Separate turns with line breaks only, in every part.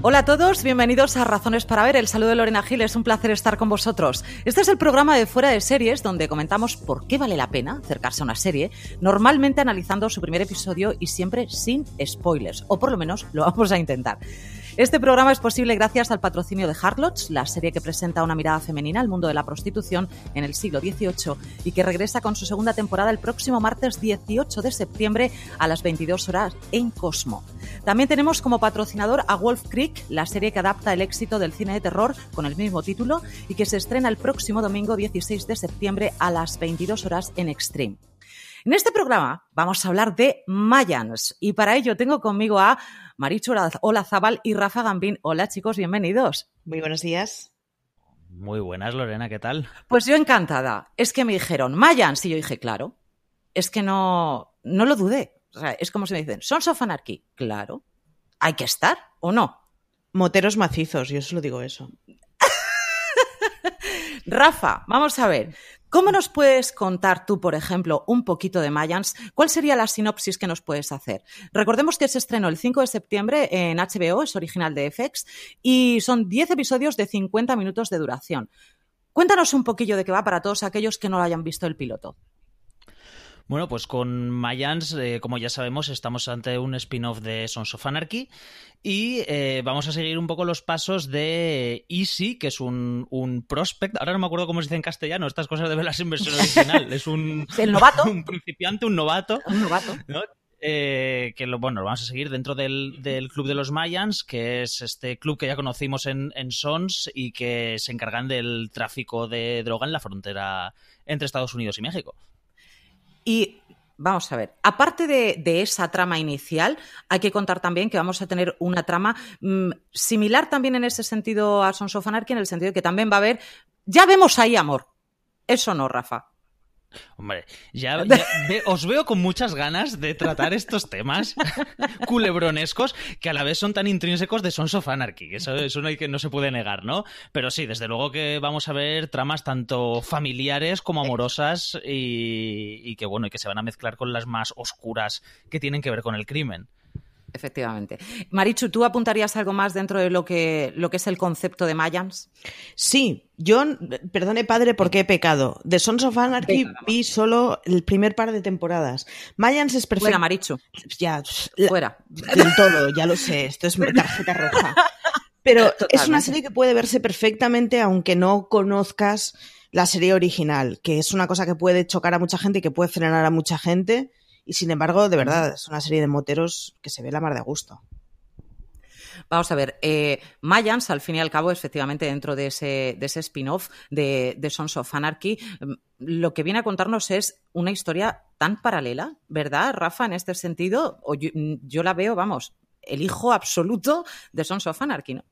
Hola a todos, bienvenidos a Razones para Ver. El saludo de Lorena Gil, es un placer estar con vosotros. Este es el programa de Fuera de Series donde comentamos por qué vale la pena acercarse a una serie, normalmente analizando su primer episodio y siempre sin spoilers, o por lo menos lo vamos a intentar. Este programa es posible gracias al patrocinio de Harlots, la serie que presenta una mirada femenina al mundo de la prostitución en el siglo XVIII y que regresa con su segunda temporada el próximo martes 18 de septiembre a las 22 horas en Cosmo. También tenemos como patrocinador a Wolf Creek, la serie que adapta el éxito del cine de terror con el mismo título y que se estrena el próximo domingo 16 de septiembre a las 22 horas en Extreme. En este programa vamos a hablar de Mayans y para ello tengo conmigo a Marichu Zabal y Rafa Gambín. Hola chicos, bienvenidos.
Muy buenos días.
Muy buenas, Lorena, ¿qué tal?
Pues yo encantada. Es que me dijeron Mayans y yo dije, claro. Es que no, no lo dudé. O sea, es como si me dicen, Sons of Anarchy. Claro. ¿Hay que estar o no?
Moteros macizos, yo solo digo eso.
Rafa, vamos a ver. ¿Cómo nos puedes contar tú, por ejemplo, un poquito de Mayans? ¿Cuál sería la sinopsis que nos puedes hacer? Recordemos que se estrenó el 5 de septiembre en HBO, es original de FX, y son 10 episodios de 50 minutos de duración. Cuéntanos un poquillo de qué va para todos aquellos que no lo hayan visto el piloto.
Bueno, pues con Mayans, eh, como ya sabemos, estamos ante un spin-off de Sons of Anarchy y eh, vamos a seguir un poco los pasos de Easy, que es un, un, prospect. Ahora no me acuerdo cómo se dice en castellano, estas cosas de verlas en versión original. Es un,
¿El novato?
un principiante, un novato.
Un novato.
¿no? Eh, que lo, bueno, lo vamos a seguir dentro del, del, Club de los Mayans, que es este club que ya conocimos en, en, Sons y que se encargan del tráfico de droga en la frontera entre Estados Unidos y México.
Y vamos a ver, aparte de, de, esa trama inicial, hay que contar también que vamos a tener una trama mmm, similar también en ese sentido a Sons of Anarchy, en el sentido de que también va a haber, ya vemos ahí amor. Eso no, Rafa.
Hombre, ya, ya ve, os veo con muchas ganas de tratar estos temas culebronescos que a la vez son tan intrínsecos de Sons of Anarchy. Eso, eso no, hay que, no se puede negar, ¿no? Pero sí, desde luego que vamos a ver tramas tanto familiares como amorosas y, y que bueno, y que se van a mezclar con las más oscuras que tienen que ver con el crimen.
Efectivamente. Marichu, ¿tú apuntarías algo más dentro de lo que, lo que es el concepto de Mayans?
Sí, yo, perdone padre porque he pecado. De Sons of Anarchy Venga, vi solo el primer par de temporadas. Mayans es perfecto.
Fuera, Marichu.
Ya,
fuera.
Del todo, ya lo sé. Esto es tarjeta roja. Pero Totalmente. es una serie que puede verse perfectamente aunque no conozcas la serie original, que es una cosa que puede chocar a mucha gente y que puede frenar a mucha gente. Y sin embargo, de verdad, es una serie de moteros que se ve la mar de gusto.
Vamos a ver, eh, Mayans, al fin y al cabo, efectivamente, dentro de ese, de ese spin-off de, de, Sons of Anarchy, lo que viene a contarnos es una historia tan paralela, ¿verdad, Rafa? En este sentido, o yo, yo la veo, vamos, el hijo absoluto de Sons of Anarchy, ¿no?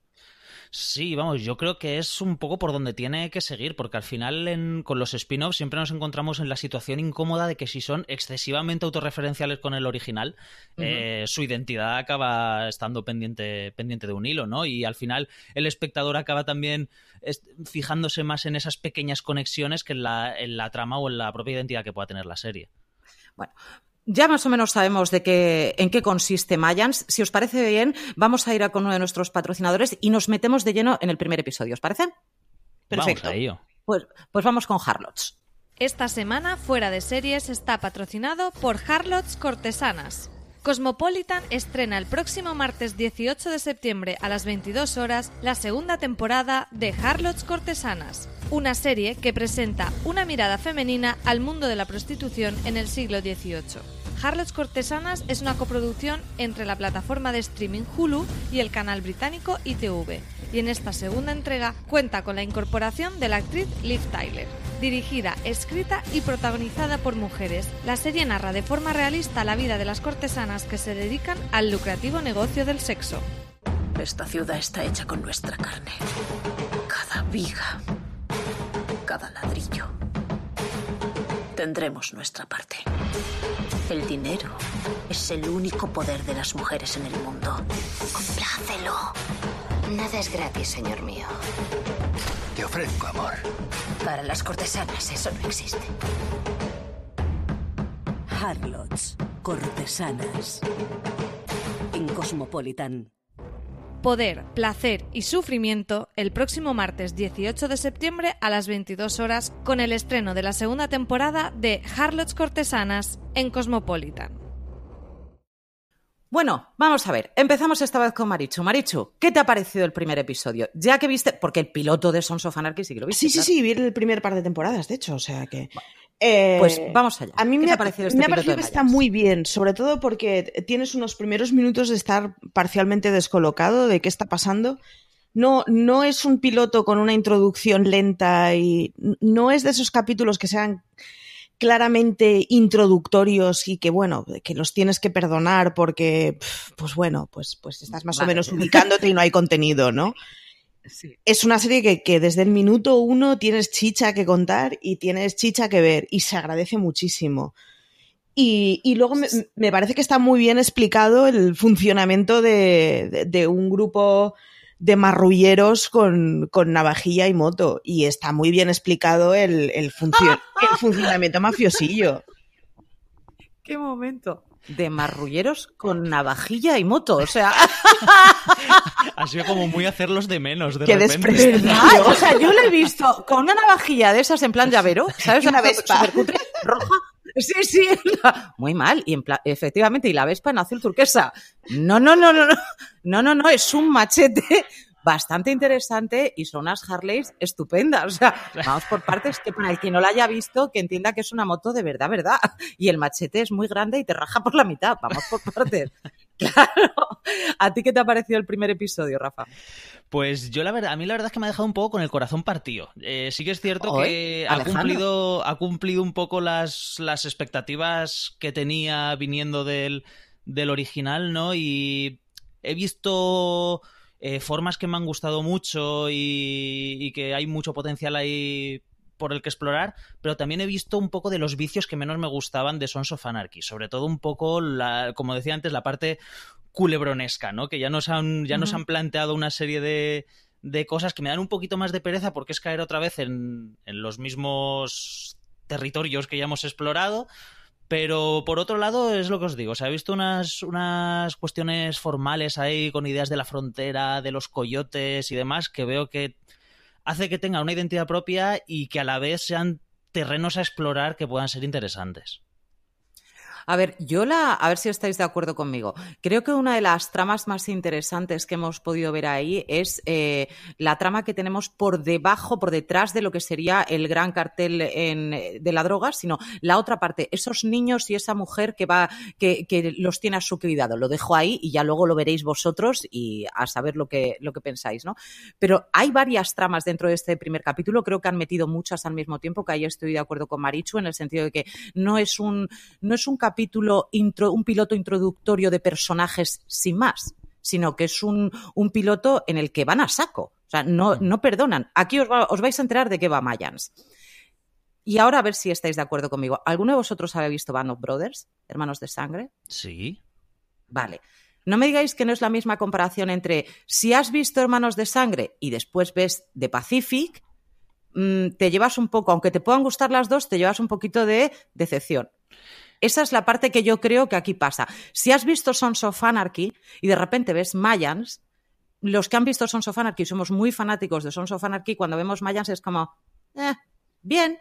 Sí, vamos, yo creo que es un poco por donde tiene que seguir, porque al final en, con los spin-offs siempre nos encontramos en la situación incómoda de que si son excesivamente autorreferenciales con el original, uh -huh. eh, su identidad acaba estando pendiente, pendiente de un hilo, ¿no? Y al final el espectador acaba también fijándose más en esas pequeñas conexiones que en la, en la trama o en la propia identidad que pueda tener la serie.
Bueno, ya más o menos sabemos de qué, en qué consiste Mayans. Si os parece bien, vamos a ir a con uno de nuestros patrocinadores y nos metemos de lleno en el primer episodio. ¿Os parece?
Perfecto. Vamos a ello.
Pues, pues vamos con Harlots.
Esta semana, Fuera de Series está patrocinado por Harlots Cortesanas. Cosmopolitan estrena el próximo martes 18 de septiembre a las 22 horas la segunda temporada de Harlots Cortesanas, una serie que presenta una mirada femenina al mundo de la prostitución en el siglo XVIII. Harlots Cortesanas es una coproducción entre la plataforma de streaming Hulu y el canal británico ITV, y en esta segunda entrega cuenta con la incorporación de la actriz Liv Tyler. Dirigida, escrita y protagonizada por mujeres, la serie narra de forma realista la vida de las cortesanas que se dedican al lucrativo negocio del sexo.
Esta ciudad está hecha con nuestra carne. Cada viga, cada ladrillo. Tendremos nuestra parte. El dinero es el único poder de las mujeres en el mundo. Complácelo.
Nada es gratis, señor mío. Te ofrezco amor.
Para las cortesanas eso no existe.
Harlots, cortesanas. En Cosmopolitan.
Poder, placer y sufrimiento el próximo martes 18 de septiembre a las 22 horas con el estreno de la segunda temporada de Harlots Cortesanas en Cosmopolitan.
Bueno, vamos a ver. Empezamos esta vez con Marichu. Marichu, ¿qué te ha parecido el primer episodio? Ya que viste, porque el piloto de Sons of Anarchy sí que lo viste.
Sí, sí, sí, vi el primer par de temporadas, de hecho, o sea que... Eh,
pues vamos allá.
A mí me ha
parecido este
me ha parecido que está muy bien, sobre todo porque tienes unos primeros minutos de estar parcialmente descolocado de qué está pasando. No, no es un piloto con una introducción lenta y no es de esos capítulos que sean claramente introductorios y que bueno, que los tienes que perdonar porque, pues bueno, pues, pues estás más o menos ubicándote y no hay contenido, ¿no?
Sí.
es una serie que, que desde el minuto uno tienes chicha que contar y tienes chicha que ver y se agradece muchísimo. Y, y luego me, me parece que está muy bien explicado el funcionamiento de, de- de un grupo de marrulleros con, con navajilla y moto. Y está muy bien explicado el, el, funcio- el funcionamiento mafiosillo.
¿Qué momento? De marrulleros con navajilla y moto. O sea,
Ha sido como muy hacerlos de menos, de
Qué
repente.
o sea, yo lo he visto con una navajilla de esas en plan llavero, ¿sabes?
Una
Súper-
Vespa.
supercutre, roja. Sí, sí, muy mal. Y efectivamente, y la Vespa en azul turquesa. No, no, no, no, no, no, no, no, es un machete bastante interesante y son unas Harleys estupendas. O sea, vamos por partes que para el que no la haya visto, que entienda que es una moto de verdad, verdad. Y el machete es muy grande y te raja por la mitad. Vamos por partes. Claro. ¿A ti qué te ha parecido el primer episodio, Rafa?
Pues yo la verdad, a mí la verdad es que me ha dejado un poco con el corazón partido. Eh, sí que es cierto que ha cumplido, ha cumplido un poco las, las expectativas que tenía viniendo del, del original, ¿no? Y he visto eh, formas que me han gustado mucho y, y que hay mucho potencial ahí por el que explorar, pero también he visto un poco de los vicios que menos me gustaban de Sons of Anarchy, sobre todo un poco, la, como decía antes, la parte culebronesca, ¿no? Que ya nos han, ya nos han planteado una serie de, de cosas que me dan un poquito más de pereza porque es caer otra vez en, en los mismos territorios que ya hemos explorado. Pero por otro lado, es lo que os digo. O sea, he visto unas, unas cuestiones formales ahí con ideas de la frontera, de los coyotes y demás, que veo que hace que tenga una identidad propia y que a la vez sean terrenos a explorar que puedan ser interesantes.
A ver, yo la, a ver si estáis de acuerdo conmigo. Creo que una de las tramas más interesantes que hemos podido ver ahí es eh, la trama que tenemos por debajo, por detrás de lo que sería el gran cartel de la droga, sino la otra parte, esos niños y esa mujer que va, que, que los tiene a su cuidado. Lo dejo ahí y ya luego lo veréis vosotros y a saber lo que, lo que pensáis, ¿no? Pero hay varias tramas dentro de este primer capítulo. Creo que han metido muchas al mismo tiempo, que ahí estoy de acuerdo con Marichu en el sentido de que no es un, no es un capítulo, intro- un piloto introductorio de personajes sin más, sino que es un, un piloto en el que van a saco. O sea, no, no perdonan. Aquí os, va- os vais a enterar de qué va Mayans. Y ahora a ver si estáis de acuerdo conmigo. ¿Alguno de vosotros había visto Band of Brothers, Hermanos de Sangre?
Sí.
Vale. No me digáis que no es la misma comparación entre si has visto Hermanos de Sangre y después ves The Pacific, mm, te llevas un poco, aunque te puedan gustar las dos, te llevas un poquito de decepción. Esa es la parte que yo creo que aquí pasa. Si has visto Sons of Anarchy y de repente ves Mayans, los que han visto Sons of Anarchy somos muy fanáticos de Sons of Anarchy, cuando vemos Mayans es como, eh, bien,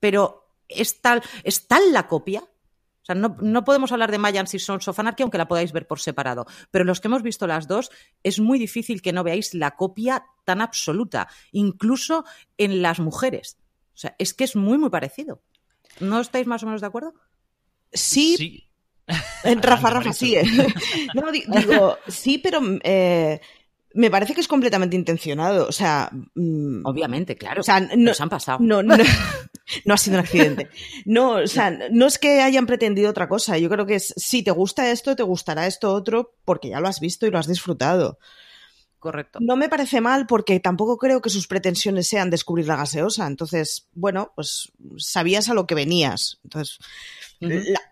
pero es tal, es tal la copia. O sea, no, no podemos hablar de Mayans y Sons of Anarchy, aunque la podáis ver por separado. Pero los que hemos visto las dos, es muy difícil que no veáis la copia tan absoluta, incluso en las mujeres. O sea, es que es muy, muy parecido. ¿No estáis más o menos de acuerdo?
Sí,
Sí.
Eh, Rafa, Rafa, sigue. No, di- digo, sí, pero eh, me parece que es completamente intencionado. O sea, mm,
Obviamente, claro.
O sea, no-
Nos han pasado.
no, no, no ha sido un accidente. No, o sea, no es que hayan pretendido otra cosa. Yo creo que es, si te gusta esto, te gustará esto otro, porque ya lo has visto y lo has disfrutado.
Correcto.
No me parece mal porque tampoco creo que sus pretensiones sean descubrir la gaseosa. Entonces, bueno, pues sabías a lo que venías. Entonces, la-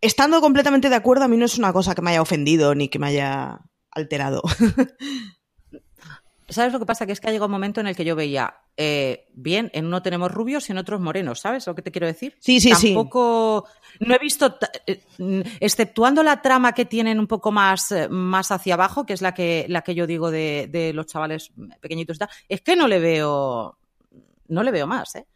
estando completamente de acuerdo, a mí no es una cosa que me haya ofendido ni que me haya alterado.
¿Sabes lo que pasa? Que es que ha llegado un momento en el que yo veía, eh, bien, en uno tenemos rubios y en otros morenos, ¿sabes lo que te quiero decir?
Sí, sí, sí.
Tampoco, no he visto, eh, exceptuando la trama que tienen un poco más, eh, más hacia abajo, que es la que, la que yo digo de, de los chavales pequeñitos, es que no le veo, no le veo más, ¿eh?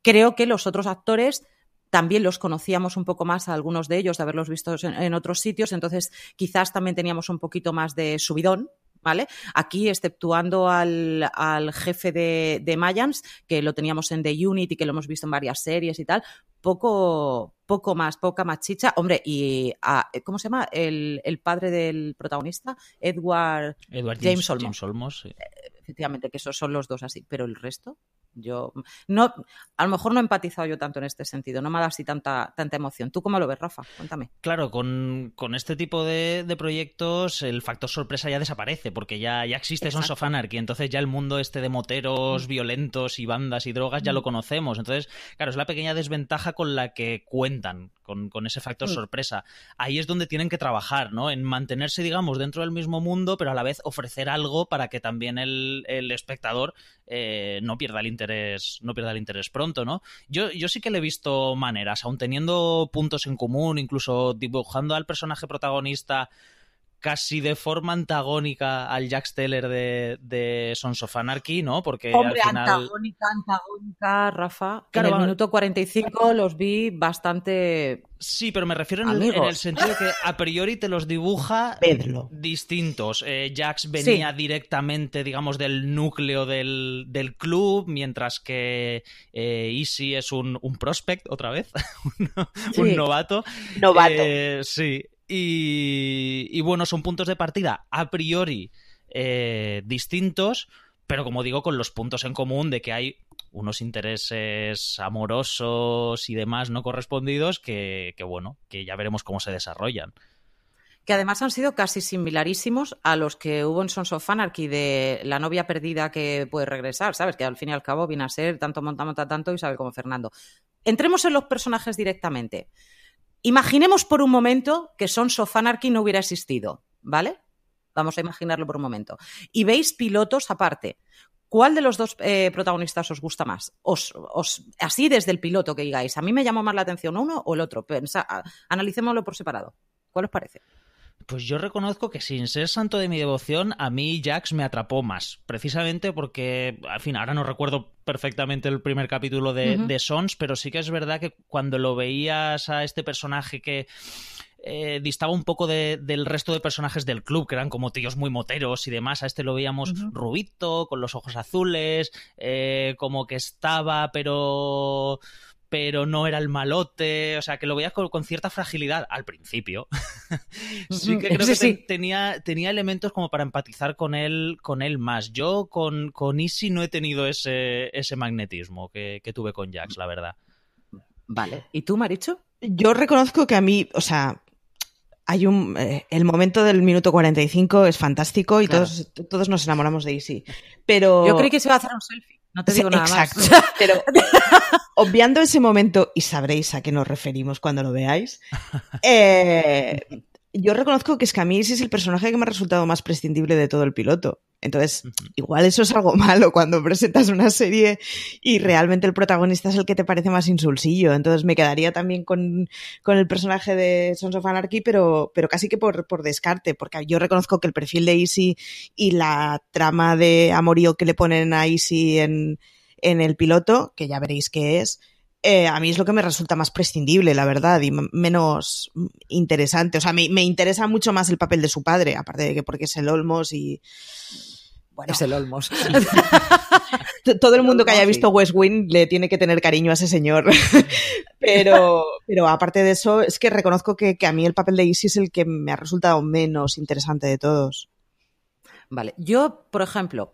Creo que los otros actores también los conocíamos un poco más a algunos de ellos, de haberlos visto en, en, otros sitios, entonces quizás también teníamos un poquito más de subidón, ¿vale? Aquí, exceptuando al, al jefe de, de, Mayans, que lo teníamos en The Unit y que lo hemos visto en varias series y tal, poco, poco más, poca más chicha. Hombre, y a, ¿cómo se llama? El, el, padre del protagonista, Edward,
Edward
James,
James,
Olmos.
James Olmos sí.
Efectivamente, que esos son los dos así, pero el resto, yo no, a lo mejor no he empatizado yo tanto en este sentido, no me ha dado así tanta, tanta emoción. ¿Tú cómo lo ves, Rafa? Cuéntame.
Claro, con, con este tipo de, de, proyectos el factor sorpresa ya desaparece, porque ya, ya existe Sons of Anarchy, entonces ya el mundo este de moteros mm. violentos y bandas y drogas ya mm. lo conocemos. Entonces, claro, es la pequeña desventaja con la que cuentan, con, con ese factor mm. sorpresa. Ahí es donde tienen que trabajar, ¿no? En mantenerse, digamos, dentro del mismo mundo, pero a la vez ofrecer algo para que también el, el espectador eh, no pierda el interés, no pierda el interés pronto, ¿no? Yo, yo sí que le he visto maneras, aun teniendo puntos en común, incluso dibujando al personaje protagonista casi de forma antagónica al Jack Steller de, de Sons of Anarchy, ¿no? Porque
Hombre,
al final...
antagónica, antagónica, Rafa. Claro, en el minuto 45 los vi bastante...
Sí, pero me refiero en el, en el, sentido de que a priori te los dibuja
Pedro.
distintos. Eh, Jax venía sí. directamente, digamos, del núcleo del, del club, mientras que eh, Easy es un, un, prospect, otra vez, un,
sí.
un novato.
Novato.
Eh, sí, y, bueno, son puntos de partida a priori eh, distintos, pero como digo, con los puntos en común de que hay unos intereses amorosos y demás no correspondidos que, que bueno, que ya veremos cómo se desarrollan
que además han sido casi similarísimos a los que hubo en Sons of Anarchy de la novia perdida que puede regresar, ¿sabes? Que al fin y al cabo viene a ser tanto monta, monta, tanto Isabel como Fernando. Entremos en los personajes directamente. Imaginemos por un momento que Sons of Anarchy no hubiera existido, ¿vale? Vamos a imaginarlo por un momento. Y veis pilotos aparte. ¿Cuál de los dos eh, protagonistas os gusta más? Os, os, así desde el piloto que digáis, a mí me llamó más la atención uno o el otro. Analicémoslo por separado. ¿Cuál os parece?
Pues yo reconozco que sin ser santo de mi devoción, a mí Jax me atrapó más. Precisamente porque, al fin, ahora no recuerdo perfectamente el primer capítulo de, uh -huh. de Sons, pero sí que es verdad que cuando lo veías a este personaje que eh, distaba un poco de, del resto de personajes del club, que eran como tíos muy moteros y demás. A este lo veíamos uh -huh. rubito, con los ojos azules, eh, como que estaba, pero pero no era el malote, o sea, que lo veías con, con cierta fragilidad al principio. sí que creo sí, que sí. tenía, tenía elementos como para empatizar con él, con él más. Yo con, con Easy no he tenido ese, ese magnetismo que, que tuve con Jax, la verdad.
Vale. ¿Y tú, Maricho?
Yo reconozco que a mí, o sea, hay un eh, el momento del minuto 45 es fantástico y claro. todos, todos nos enamoramos de Easy. Pero
yo creí que se iba a hacer un selfie. No te digo nada
Exacto.
más.
Pero obviando ese momento, y sabréis a qué nos referimos cuando lo veáis, eh, yo reconozco que ese es el personaje que me ha resultado más prescindible de todo el piloto. Entonces, uh -huh. igual eso es algo malo cuando presentas una serie y realmente el protagonista es el que te parece más insulsillo. Entonces me quedaría también con, con el personaje de Sons of Anarchy, pero, pero casi que por, por descarte, porque yo reconozco que el perfil de Easy y la trama de amorío que le ponen a Easy en, en el piloto, que ya veréis qué es, eh, a mí es lo que me resulta más prescindible, la verdad, y menos interesante. O sea, me, me, interesa mucho más el papel de su padre, aparte de que porque es el Olmos y.
Bueno, es el Olmos.
Todo el mundo que haya visto West Wing le tiene que tener cariño a ese señor. pero, pero aparte de eso, es que reconozco que, que a mí el papel de Easy es el que me ha resultado menos interesante de todos.
Vale, yo, por ejemplo,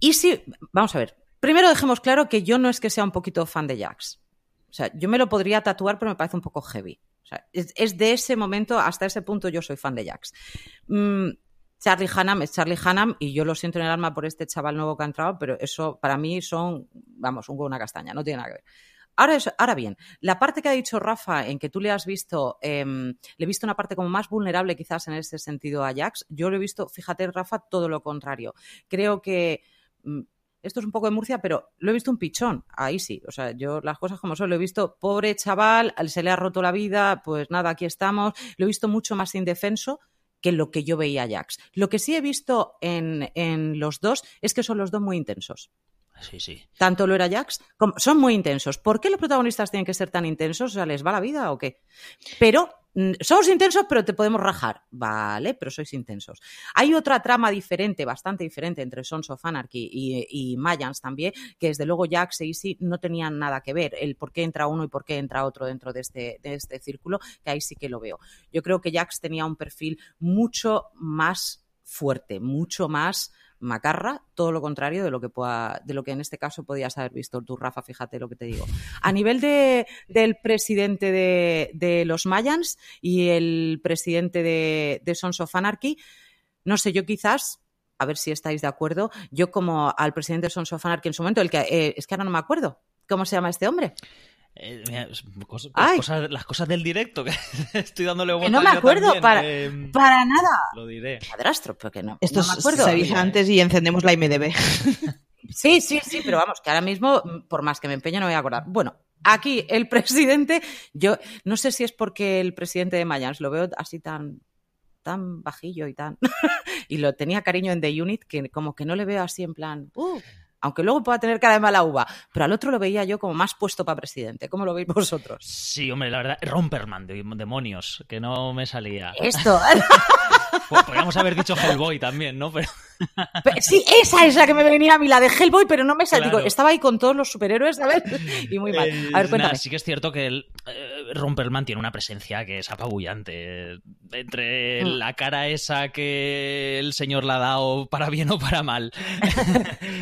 Easy, vamos a ver, Primero dejemos claro que yo no es que sea un poquito fan de Jax. O sea, yo me lo podría tatuar, pero me parece un poco heavy. O sea, es, de ese momento hasta ese punto yo soy fan de Jax. Mm, Charlie Hannam es Charlie Hannam y yo lo siento en el alma por este chaval nuevo que ha entrado, pero eso para mí son, vamos, un huevo una castaña, no tiene nada que ver. ahora, ahora bien, la parte que ha dicho Rafa, en que tú le has visto, em, le he visto una parte como más vulnerable quizás en ese sentido a Jax, yo lo he visto, fíjate, Rafa, todo lo contrario. Creo que mm, esto es un poco de Murcia, pero lo he visto un pichón, ahí sí, o sea, yo las cosas como son, lo he visto, pobre chaval, se le ha roto la vida, pues nada, aquí estamos, lo he visto mucho más indefenso que lo que yo veía a Jax. Lo que sí he visto en, en los dos es que son los dos muy intensos.
Sí, sí.
Tanto lo era Jax como son muy intensos. ¿Por qué los protagonistas tienen que ser tan intensos? O sea, ¿les va la vida o qué? Pero somos intensos, pero te podemos rajar. Vale, pero sois intensos. Hay otra trama diferente, bastante diferente entre Sons of Anarchy y, y Mayans también, que desde luego Jax e Easy no tenían nada que ver. El por qué entra uno y por qué entra otro dentro de este, de este círculo, que ahí sí que lo veo. Yo creo que Jax tenía un perfil mucho más fuerte, mucho más macarra, todo lo contrario de lo que pueda, de lo que en este caso podías haber visto tú, Rafa, fíjate lo que te digo. A nivel de, del presidente de, de los Mayans y el presidente de, de Sons of Anarchy, no sé, yo quizás a ver si estáis de acuerdo. Yo, como al presidente de Sons of Anarchy en su momento, el que eh, es que ahora no me acuerdo. ¿Cómo se llama este hombre?
Eh, mira, cosas, las, cosas, las, cosas, del directo, que estoy dándole vueltas.
no me acuerdo, para, eh, para, nada.
Lo diré.
Padrastro, porque no.
Esto
no me acuerdo.
se avisa antes y encendemos la IMDB.
Sí, sí, sí, pero vamos, que ahora mismo, por más que me empeño, no me voy a acordar. Bueno, aquí el presidente, yo no sé si es porque el presidente de Mayans lo veo así tan tan bajillo y tan y lo tenía cariño en The Unit que como que no le veo así en plan uh, aunque luego pueda tener cara de mala uva, pero al otro lo veía yo como más puesto para presidente. ¿Cómo lo veis vosotros?
Sí, hombre, la verdad, Romperman, de demonios, que no me salía.
Esto.
Pues podríamos haber dicho Hellboy también, ¿no? Pero...
Sí, esa es la que me venía a mí, la de Hellboy, pero no me salía. Claro. estaba ahí con todos los superhéroes, ¿sabes? Y muy mal. A ver, cuéntame.
Nada, sí que es cierto que el eh, Romperman tiene una presencia que es apabullante. Entre mm. la cara esa que el señor la ha dado para bien o para mal.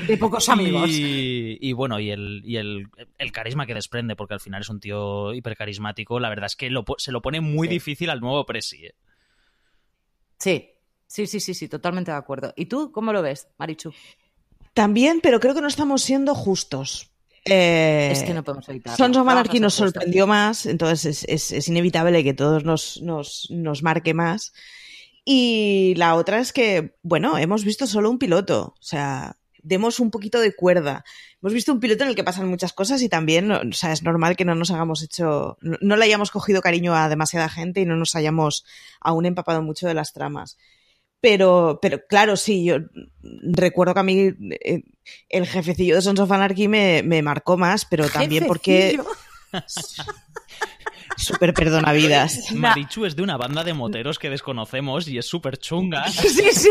de pocos amigos.
Y, y bueno, y, el, y el, el, carisma que desprende, porque al final es un tío hipercarismático, la verdad es que lo, se lo pone muy sí. difícil al nuevo Presi. ¿eh?
Sí, sí, sí, sí, sí, totalmente de acuerdo. ¿Y tú cómo lo ves, Marichu?
También, pero creo que no estamos siendo justos. Eh,
es que no podemos evitarlo.
Sons of Anarchy nos sorprendió más, entonces es, es, es inevitable que todos nos, nos, nos, marque más. Y la otra es que, bueno, hemos visto solo un piloto, o sea, demos un poquito de cuerda. Hemos visto un piloto en el que pasan muchas cosas y también, o sea, es normal que no nos hayamos hecho, no, no le hayamos cogido cariño a demasiada gente y no nos hayamos aún empapado mucho de las tramas. Pero, pero claro, sí, yo recuerdo que a mí eh, el jefecillo de Sons of Anarchy me, me marcó más, pero también porque... Súper perdonavidas.
Marichu es de una banda de moteros que desconocemos y es súper chunga.
Sí, sí,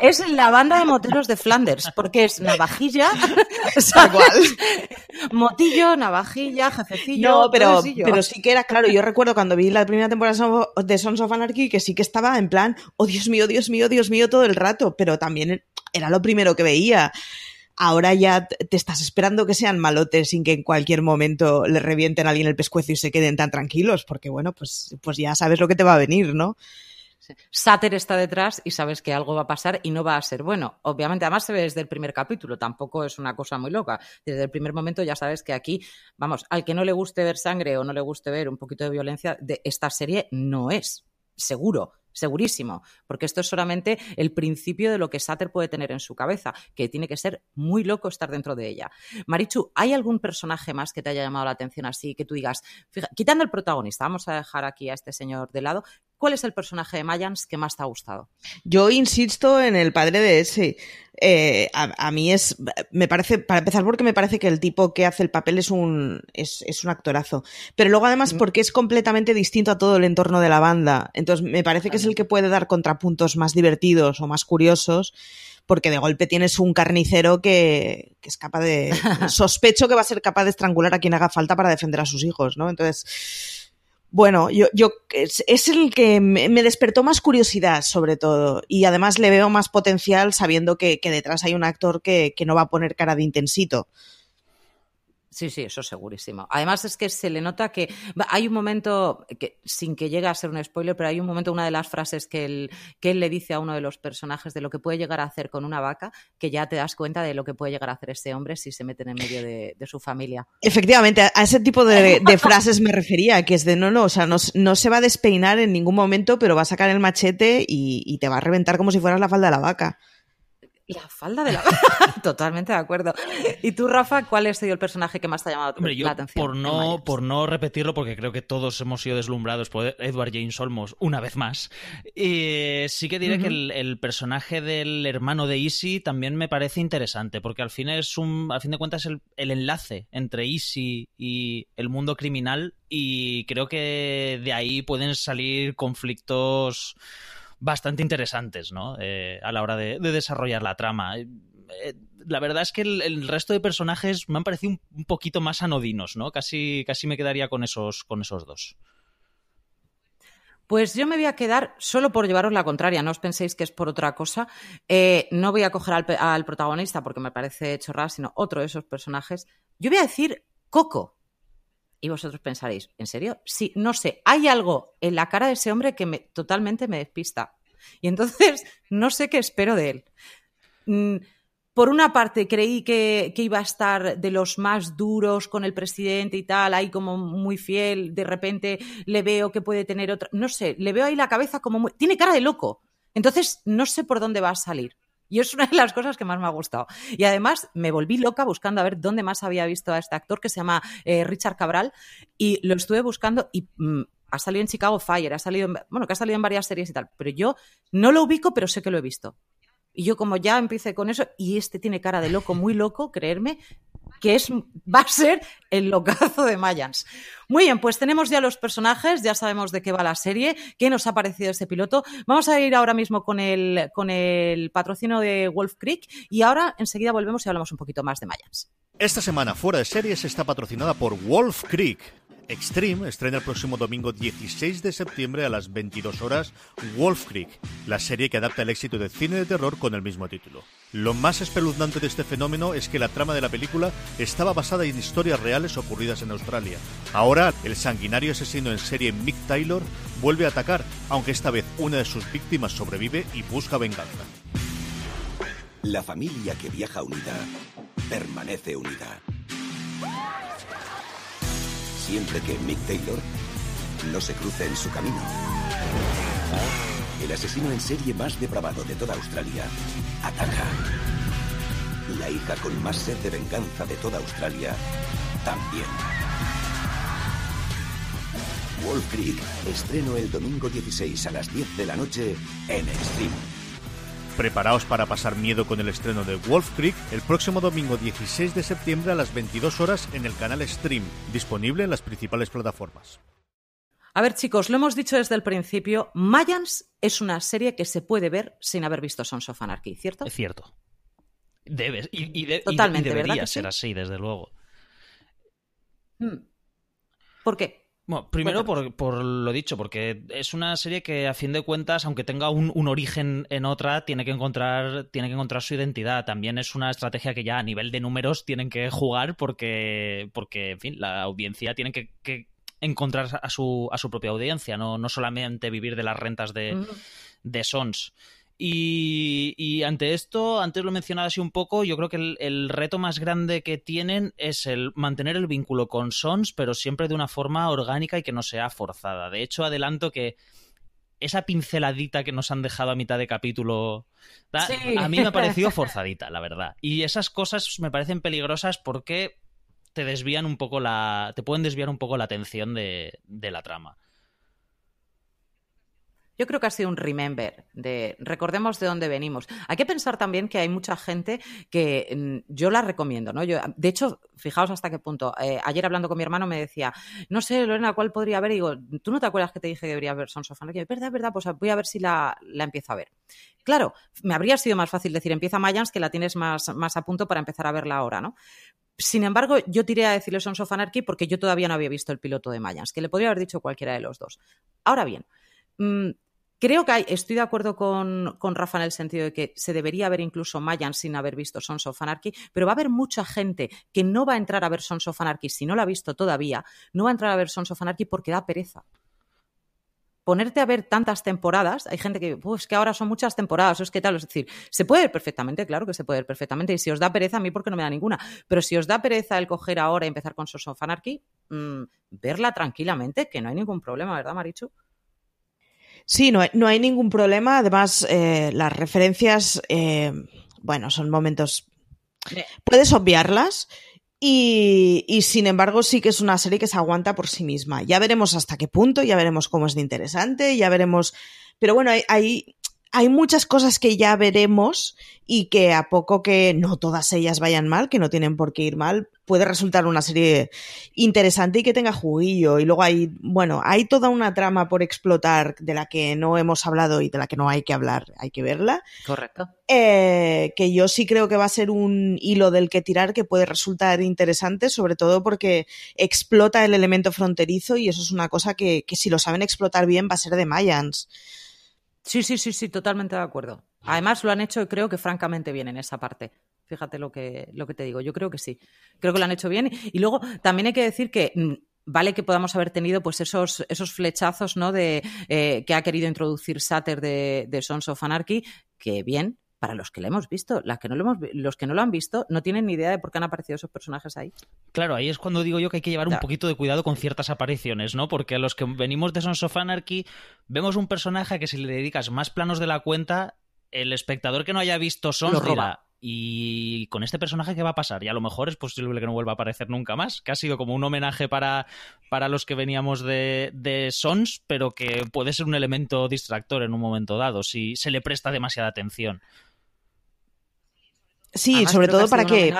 es la banda de moteros de Flanders, porque es navajilla, motillo, navajilla, jefecillo.
No, pero, pero sí que era claro. Yo recuerdo cuando vi la primera temporada de Sons of Anarchy que sí que estaba en plan, oh Dios mío, Dios mío, Dios mío, todo el rato, pero también era lo primero que veía ahora ya te estás esperando que sean malotes sin que en cualquier momento le revienten a alguien el pescuezo y se queden tan tranquilos, porque bueno, pues, pues ya sabes lo que te va a venir, ¿no?
Sáter está detrás y sabes que algo va a pasar y no va a ser bueno. Obviamente, además se ve desde el primer capítulo, tampoco es una cosa muy loca. Desde el primer momento ya sabes que aquí, vamos, al que no le guste ver sangre o no le guste ver un poquito de violencia, de esta serie no es, seguro segurísimo, porque esto es solamente el principio de lo que Sater puede tener en su cabeza, que tiene que ser muy loco estar dentro de ella. Marichu, ¿hay algún personaje más que te haya llamado la atención así, que tú digas, fíjate, quitando el protagonista, vamos a dejar aquí a este señor de lado, ¿Cuál es el personaje de Mayans que más te ha gustado?
Yo insisto en el padre de ese. Eh, a, a, mí es, me parece, para empezar porque me parece que el tipo que hace el papel es un, es, es un actorazo. Pero luego además porque es completamente distinto a todo el entorno de la banda. Entonces me parece que es el que puede dar contrapuntos más divertidos o más curiosos porque de golpe tienes un carnicero que, que, es capaz de... sospecho que va a ser capaz de estrangular a quien haga falta para defender a sus hijos, ¿no? Entonces, bueno, yo, yo es, el que me, me, despertó más curiosidad, sobre todo. Y además le veo más potencial sabiendo que, que detrás hay un actor que, que, no va a poner cara de intensito.
Sí, sí, eso segurísimo. Además es que se le nota que hay un momento, que sin que llegue a ser un spoiler, pero hay un momento, una de las frases que él, que él le dice a uno de los personajes de lo que puede llegar a hacer con una vaca, que ya te das cuenta de lo que puede llegar a hacer este hombre si se mete en medio de, su familia.
Efectivamente, a ese tipo de, frases me refería, que es de no, no, o sea, no, se va a despeinar en ningún momento, pero va a sacar el machete y, y te va a reventar como si fueras la falda de la vaca.
La falda de la. Totalmente de acuerdo. ¿Y tú, Rafa, cuál ha sido el personaje que más te ha llamado la atención?
Por no, por no repetirlo, porque creo que todos hemos sido deslumbrados por Edward James Olmos una vez más. Eh, sí que diré que el, personaje del hermano de Easy también me parece interesante, porque al fin es un. Al fin de cuentas, el, el enlace entre Easy y el mundo criminal. Y creo que de ahí pueden salir conflictos bastante interesantes, ¿no? Eh, a la hora de, desarrollar la trama. Eh, eh, la verdad es que el, resto de personajes me han parecido un, poquito más anodinos, ¿no? Casi, casi me quedaría con esos, con esos dos.
Pues yo me voy a quedar solo por llevaros la contraria, no os penséis que es por otra cosa. no voy a coger al, al, protagonista porque me parece chorrada, sino otro de esos personajes. Yo voy a decir Coco. Y vosotros pensaréis, ¿en serio? Sí, no sé, hay algo en la cara de ese hombre que me, totalmente me despista. Y entonces no sé qué espero de él. Mm, por una parte, creí que, iba a estar de los más duros con el presidente y tal, ahí como muy fiel. De repente le veo que puede tener otra. No sé, le veo ahí la cabeza como muy. Tiene cara de loco. Entonces no sé por dónde va a salir. Y es una de las cosas que más me ha gustado. Y además me volví loca buscando a ver dónde más había visto a este actor que se llama eh, Richard Cabral y lo estuve buscando y mm, ha salido en Chicago Fire, ha salido, bueno, que ha salido en varias series y tal, pero yo no lo ubico, pero sé que lo he visto. Y yo como ya empecé con eso, y este tiene cara de loco, muy loco, creerme, que es, va a ser el locazo de Mayans. Muy bien, pues tenemos ya los personajes, ya sabemos de qué va la serie, qué nos ha parecido este piloto. Vamos a ir ahora mismo con el, con el patrocinio de Wolf Creek y ahora enseguida volvemos y hablamos un poquito más de Mayans.
Esta semana fuera de series está patrocinada por Wolf Creek Extreme estrena el próximo domingo 16 de septiembre a las 22 horas Wolf Creek, la serie que adapta el éxito del cine de terror con el mismo título. Lo más espeluznante de este fenómeno es que la trama de la película estaba basada en historias reales ocurridas en Australia. Ahora, el sanguinario asesino en serie Mick Taylor vuelve a atacar, aunque esta vez una de sus víctimas sobrevive y busca venganza.
La familia que viaja unida permanece unida siempre que Mick Taylor no se cruce en su camino. El asesino en serie más depravado de toda Australia ataca. La hija con más sed de venganza de toda Australia también. Wolf Creek estreno el domingo 16 a las 10 de la noche en Stream.
Preparaos para pasar miedo con el estreno de Wolf Creek el próximo domingo 16 de septiembre a las 22 horas en el canal Stream, disponible en las principales plataformas.
A ver, chicos, lo hemos dicho desde el principio, Mayans es una serie que se puede ver sin haber visto Sons of Anarchy, ¿cierto?
Es cierto. Debes, y, Totalmente, debería ser así, desde luego.
Hmm. ¿Por qué?
Bueno, primero por, lo dicho, porque es una serie que a fin de cuentas, aunque tenga un, origen en otra, tiene que encontrar, tiene que encontrar su identidad. También es una estrategia que ya a nivel de números tienen que jugar porque, porque en fin, la audiencia tiene que, encontrar a su, a su propia audiencia, no, no solamente vivir de las rentas de, de Sons. Y, ante esto, antes lo mencionaba así un poco, yo creo que el, reto más grande que tienen es el mantener el vínculo con Sons, pero siempre de una forma orgánica y que no sea forzada. De hecho, adelanto que esa pinceladita que nos han dejado a mitad de capítulo, a mí me ha parecido forzadita, la verdad. Y esas cosas me parecen peligrosas porque te desvían un poco la. te pueden desviar un poco la atención de la trama.
Yo creo que ha sido un remember de recordemos de dónde venimos. Hay que pensar también que hay mucha gente que mm, yo la recomiendo, ¿no? De hecho, fijaos hasta qué punto. Eh, ayer hablando con mi hermano me decía, no sé, Lorena, ¿cuál podría haber? Y digo, ¿tú no te acuerdas que te dije que debería ver Sons of Anarchy? verdad, verdad, pues voy a ver si la, la empiezo a ver. Claro, me habría sido más fácil decir empieza Mayans que la tienes más, más a punto para empezar a verla ahora, ¿no? Sin embargo, yo tiré a decirle Sons of Anarchy porque yo todavía no había visto el piloto de Mayans, que le podría haber dicho cualquiera de los dos. Ahora bien, mm, Creo que hay, estoy de acuerdo con, con, Rafa en el sentido de que se debería ver incluso Mayan sin haber visto Sons of Anarchy, pero va a haber mucha gente que no va a entrar a ver Sons of Anarchy si no la ha visto todavía, no va a entrar a ver Sons of Anarchy porque da pereza. Ponerte a ver tantas temporadas, hay gente que, pues que ahora son muchas temporadas, es que tal, es decir, se puede ver perfectamente, claro que se puede ver perfectamente, y si os da pereza, a mí porque no me da ninguna, pero si os da pereza el coger ahora y empezar con Sons of Anarchy, mmm, verla tranquilamente, que no hay ningún problema, ¿verdad, Marichu?
Sí, no hay, no hay ningún problema. Además, eh, las referencias, eh, bueno, son momentos. Puedes obviarlas. Y, y, sin embargo, sí que es una serie que se aguanta por sí misma. Ya veremos hasta qué punto, ya veremos cómo es de interesante, ya veremos. Pero bueno, hay, hay, hay muchas cosas que ya veremos y que a poco que no todas ellas vayan mal, que no tienen por qué ir mal, puede resultar una serie interesante y que tenga juguillo. Y luego hay, bueno, hay toda una trama por explotar de la que no hemos hablado y de la que no hay que hablar, hay que verla.
Correcto.
Eh, que yo sí creo que va a ser un hilo del que tirar que puede resultar interesante, sobre todo porque explota el elemento fronterizo y eso es una cosa que, que si lo saben explotar bien va a ser de Mayans.
Sí, sí, sí, sí, totalmente de acuerdo. Además lo han hecho, creo que francamente bien en esa parte. Fíjate lo que, lo que te digo. Yo creo que sí. Creo que lo han hecho bien. Y luego también hay que decir que mm, vale que podamos haber tenido pues esos, esos flechazos ¿no? de eh, que ha querido introducir Sater de, de Sons of Anarchy, que bien, para los que lo hemos visto. Las que no lo hemos, los que no lo han visto no tienen ni idea de por qué han aparecido esos personajes ahí.
Claro, ahí es cuando digo yo que hay que llevar un poquito de cuidado con ciertas apariciones, ¿no? Porque a los que venimos de Sons of Anarchy vemos un personaje que si le dedicas más planos de la cuenta, el espectador que no haya visto Sons dirá, y con este personaje, ¿qué va a pasar? Y a lo mejor es posible que no vuelva a aparecer nunca más, que ha sido como un homenaje para, para los que veníamos de, de Sons, pero que puede ser un elemento distractor en un momento dado, si se le presta demasiada atención.
Sí, sobre todo para que...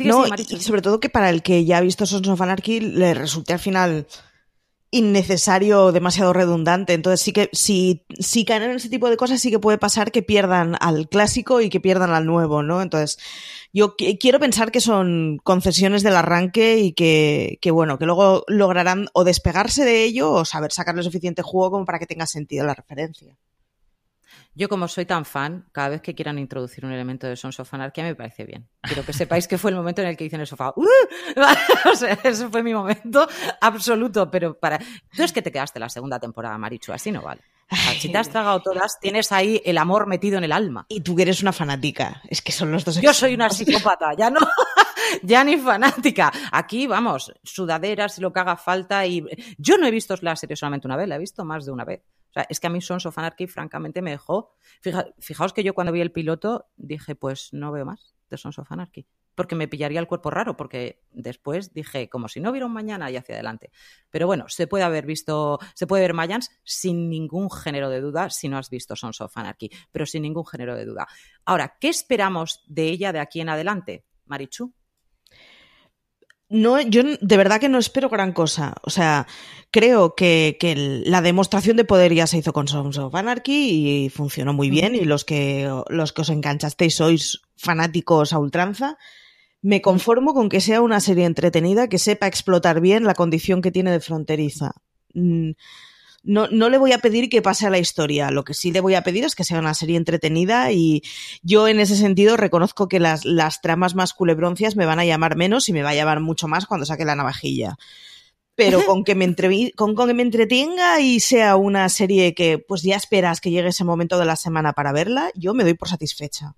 no, y sobre todo que para el que ya ha visto Sons of Anarchy le resulte al final innecesario, demasiado redundante. Entonces sí que si, si caen en ese tipo de cosas sí que puede pasar que pierdan al clásico y que pierdan al nuevo, ¿no? Entonces yo quiero pensar que son concesiones del arranque y que, que, bueno, que luego lograrán o despegarse de ello o saber sacarle suficiente juego como para que tenga sentido la referencia.
Yo, como soy tan fan, cada vez que quieran introducir un elemento de Sons of Anarchy me parece bien. Quiero que sepáis que fue el momento en el que hice en el sofá. ¡Uh! o sea, ese fue mi momento absoluto. Pero para. Tú es que te quedaste la segunda temporada, Marichu, así no vale. Si te has tragado todas, tienes ahí el amor metido en el alma.
Y tú que eres una fanática. Es que son los dos.
Yo soy una psicópata, ya no. ya ni fanática. Aquí, vamos, sudaderas y lo que haga falta. Y yo no he visto la serie solamente una vez, la he visto más de una vez. O sea, es que a mí Sons of Anarchy, francamente, me dejó. fijaos que yo cuando vi el piloto dije, pues no veo más de Sons of Anarchy. Porque me pillaría el cuerpo raro, porque después dije, como si no hubiera un mañana y hacia adelante. Pero bueno, se puede haber visto, se puede ver Mayans sin ningún género de duda si no has visto Sons of Anarchy, pero sin ningún género de duda. Ahora, ¿qué esperamos de ella de aquí en adelante, Marichu?
No, yo de verdad que no espero gran cosa. O sea, creo que, que, la demostración de poder ya se hizo con Sons of Anarchy y funcionó muy bien. Y los que, los que os enganchasteis sois fanáticos a ultranza. Me conformo con que sea una serie entretenida que sepa explotar bien la condición que tiene de fronteriza. Mm, no, no le voy a pedir que pase a la historia. Lo que sí le voy a pedir es que sea una serie entretenida y yo en ese sentido reconozco que las, las tramas más culebroncias me van a llamar menos y me va a llamar mucho más cuando saque la navajilla pero con que, me con, con, que me entretenga y sea una serie que pues ya esperas que llegue ese momento de la semana para verla, yo me doy por satisfecha.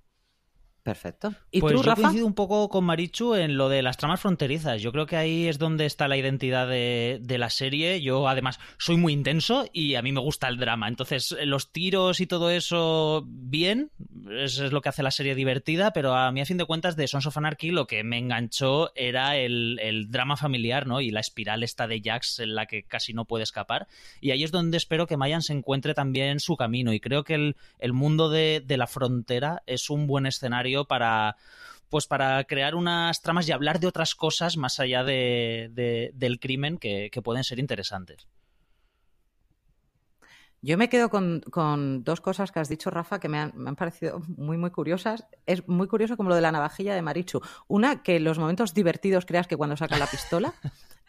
Perfecto.
¿Y pues tú, yo coincido un poco con Marichu en lo de las tramas fronterizas. Yo creo que ahí es donde está la identidad de, de, la serie. Yo, además, soy muy intenso y a mí me gusta el drama. Entonces, los tiros y todo eso, bien. Eso es lo que hace la serie divertida. Pero a mí, a fin de cuentas, de Sons of Anarchy, lo que me enganchó era el, el drama familiar, ¿no? Y la espiral esta de Jax en la que casi no puede escapar. Y ahí es donde espero que Mayan se encuentre también su camino. Y creo que el, el mundo de, de la frontera es un buen escenario para pues para crear unas tramas y hablar de otras cosas más allá de, del crimen que, pueden ser interesantes.
Yo me quedo con, dos cosas que has dicho, Rafa, que me han, me han, parecido muy, muy curiosas. Es muy curioso como lo de la navajilla de Marichu. Una, que los momentos divertidos creas que cuando saca la pistola.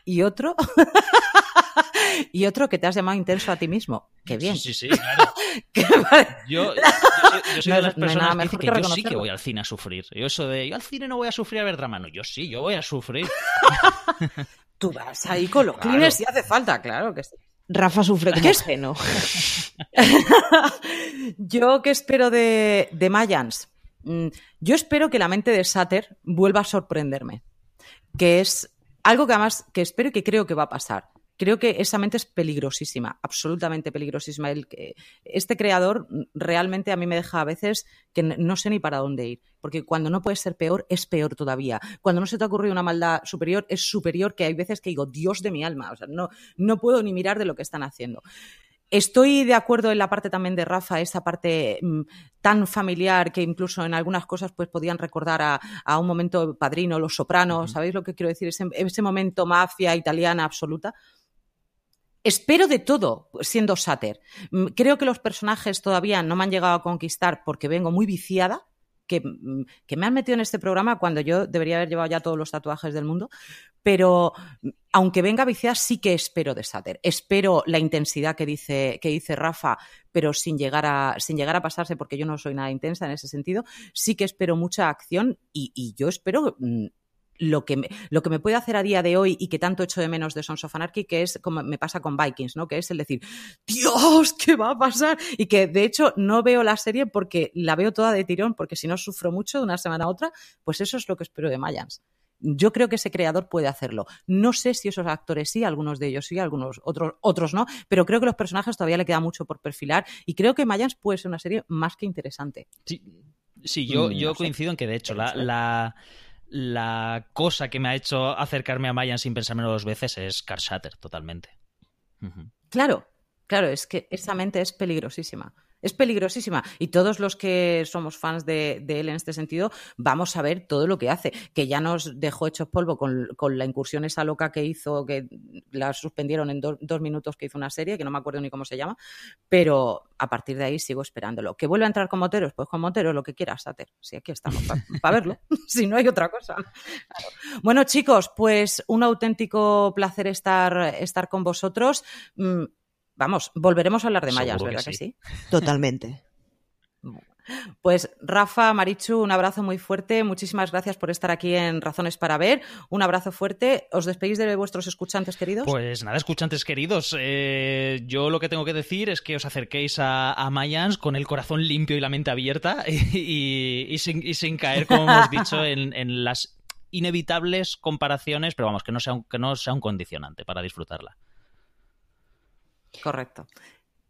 Y otro, y otro que te has llamado intenso a ti mismo. Qué bien.
Sí, sí, claro. yo, yo, soy, de las personas que, que, yo sí que voy al cine a sufrir. Yo eso de, yo al cine no voy a sufrir a ver drama. No, yo sí, yo voy a sufrir.
Tú vas ahí con los claro. si hace falta, claro que sí.
Rafa sufre como es no?
yo qué espero de, de Mayans. Mm, yo espero que la mente de Sater vuelva a sorprenderme. Que es algo que además que espero y que creo que va a pasar. Creo que esa mente es peligrosísima, absolutamente peligrosísima. El, este creador realmente a mí me deja a veces que no sé ni para dónde ir, porque cuando no puede ser peor, es peor todavía. Cuando no se te ha ocurrido una maldad superior, es superior que hay veces que digo, Dios de mi alma, o sea, no, no puedo ni mirar de lo que están haciendo. Estoy de acuerdo en la parte también de Rafa, esa parte mm, tan familiar que incluso en algunas cosas pues podían recordar a, un momento padrino, Los Sopranos, ¿sabéis lo que quiero decir? Ese, ese momento mafia italiana absoluta. Espero de todo siendo Sater. Mm, creo que los personajes todavía no me han llegado a conquistar porque vengo muy viciada Mm, que, me han metido en este programa cuando yo debería haber llevado ya todos los tatuajes del mundo, pero mm, aunque venga viciada, sí que espero de Sater. Espero la intensidad que dice, que dice Rafa, pero sin llegar, a, sin llegar a pasarse, porque yo no soy nada intensa en ese sentido. Sí que espero mucha acción y, yo espero lo que, me, lo que me puede hacer a día de hoy y que tanto echo de menos de Sons of Anarchy, que es como me pasa con Vikings, ¿no? Que es el decir, Dios, ¿qué va a pasar? Y que de hecho no veo la serie porque la veo toda de tirón, porque si no sufro mucho de una semana a otra, pues eso es lo que espero de Mayans. Yo creo que ese creador puede hacerlo. No sé si esos actores sí, algunos de ellos sí, algunos otros, otros no, pero creo que los personajes todavía le queda mucho por perfilar y creo que Mayans puede ser una serie más que interesante.
Sí, sí yo, mm, yo coincido en que de hecho la la cosa que me ha hecho acercarme a Mayan sin pensármelo dos veces es Car Shatter, totalmente.
Claro, claro, es que esa mente es peligrosísima es peligrosísima. Y todos los que somos fans de, él en este sentido, vamos a ver todo lo que hace. Que ya nos dejó hechos polvo con, la incursión esa loca que hizo, que la suspendieron en dos minutos que hizo una serie, que no me acuerdo ni cómo se llama, pero a partir de ahí sigo esperándolo. ¿Que vuelva a entrar con Moteros? Pues con Moteros lo que quieras, Sater. Si aquí estamos para verlo, si no hay otra cosa. Bueno, chicos, pues un auténtico placer estar, estar con vosotros. Mm, Vamos, volveremos a hablar de mayas, ¿verdad que sí?
Totalmente.
Pues Rafa, Marichu, un abrazo muy fuerte. Muchísimas gracias por estar aquí en Razones para Ver. Un abrazo fuerte. ¿Os despedís de vuestros escuchantes queridos?
Pues nada, escuchantes queridos. Eh, yo lo que tengo que decir es que os acerquéis a, Mayans con el corazón limpio y la mente abierta y, sin, caer, como hemos dicho, en, en, las inevitables comparaciones, pero vamos, que no sea, que no sea un condicionante para disfrutarla.
Correcto.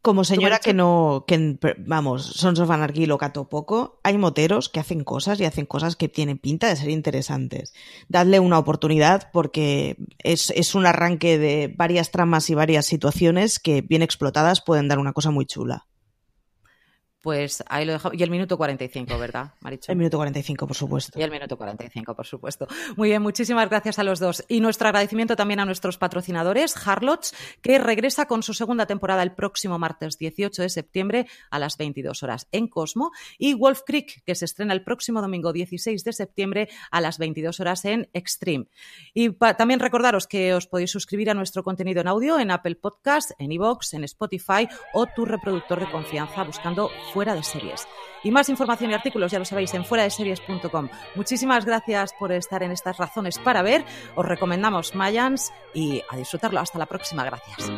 Como señora que no, que vamos, Sons of Anarchy lo cato poco, hay moteros que hacen cosas y hacen cosas que tienen pinta de ser interesantes. Dadle una oportunidad porque es, es un arranque de varias tramas y varias situaciones que bien explotadas pueden dar una cosa muy chula.
Pues ahí lo dejamos. Y el minuto 45, ¿verdad, Maricho?
El minuto 45, por supuesto.
Y el minuto 45, por supuesto. Muy bien, muchísimas gracias a los dos. Y nuestro agradecimiento también a nuestros patrocinadores, Harlots, que regresa con su segunda temporada el próximo martes 18 de septiembre a las 22 horas en Cosmo, y Wolf Creek, que se estrena el próximo domingo 16 de septiembre a las 22 horas en Extreme. Y también recordaros que os podéis suscribir a nuestro contenido en audio en Apple Podcast, en iVoox, en Spotify o tu reproductor de confianza buscando Fuera de Series. Y más información y artículos, ya lo sabéis, en fuera de series.com. Muchísimas gracias por estar en estas razones para ver. Os recomendamos Mayans y a disfrutarlo. Hasta la próxima. Gracias.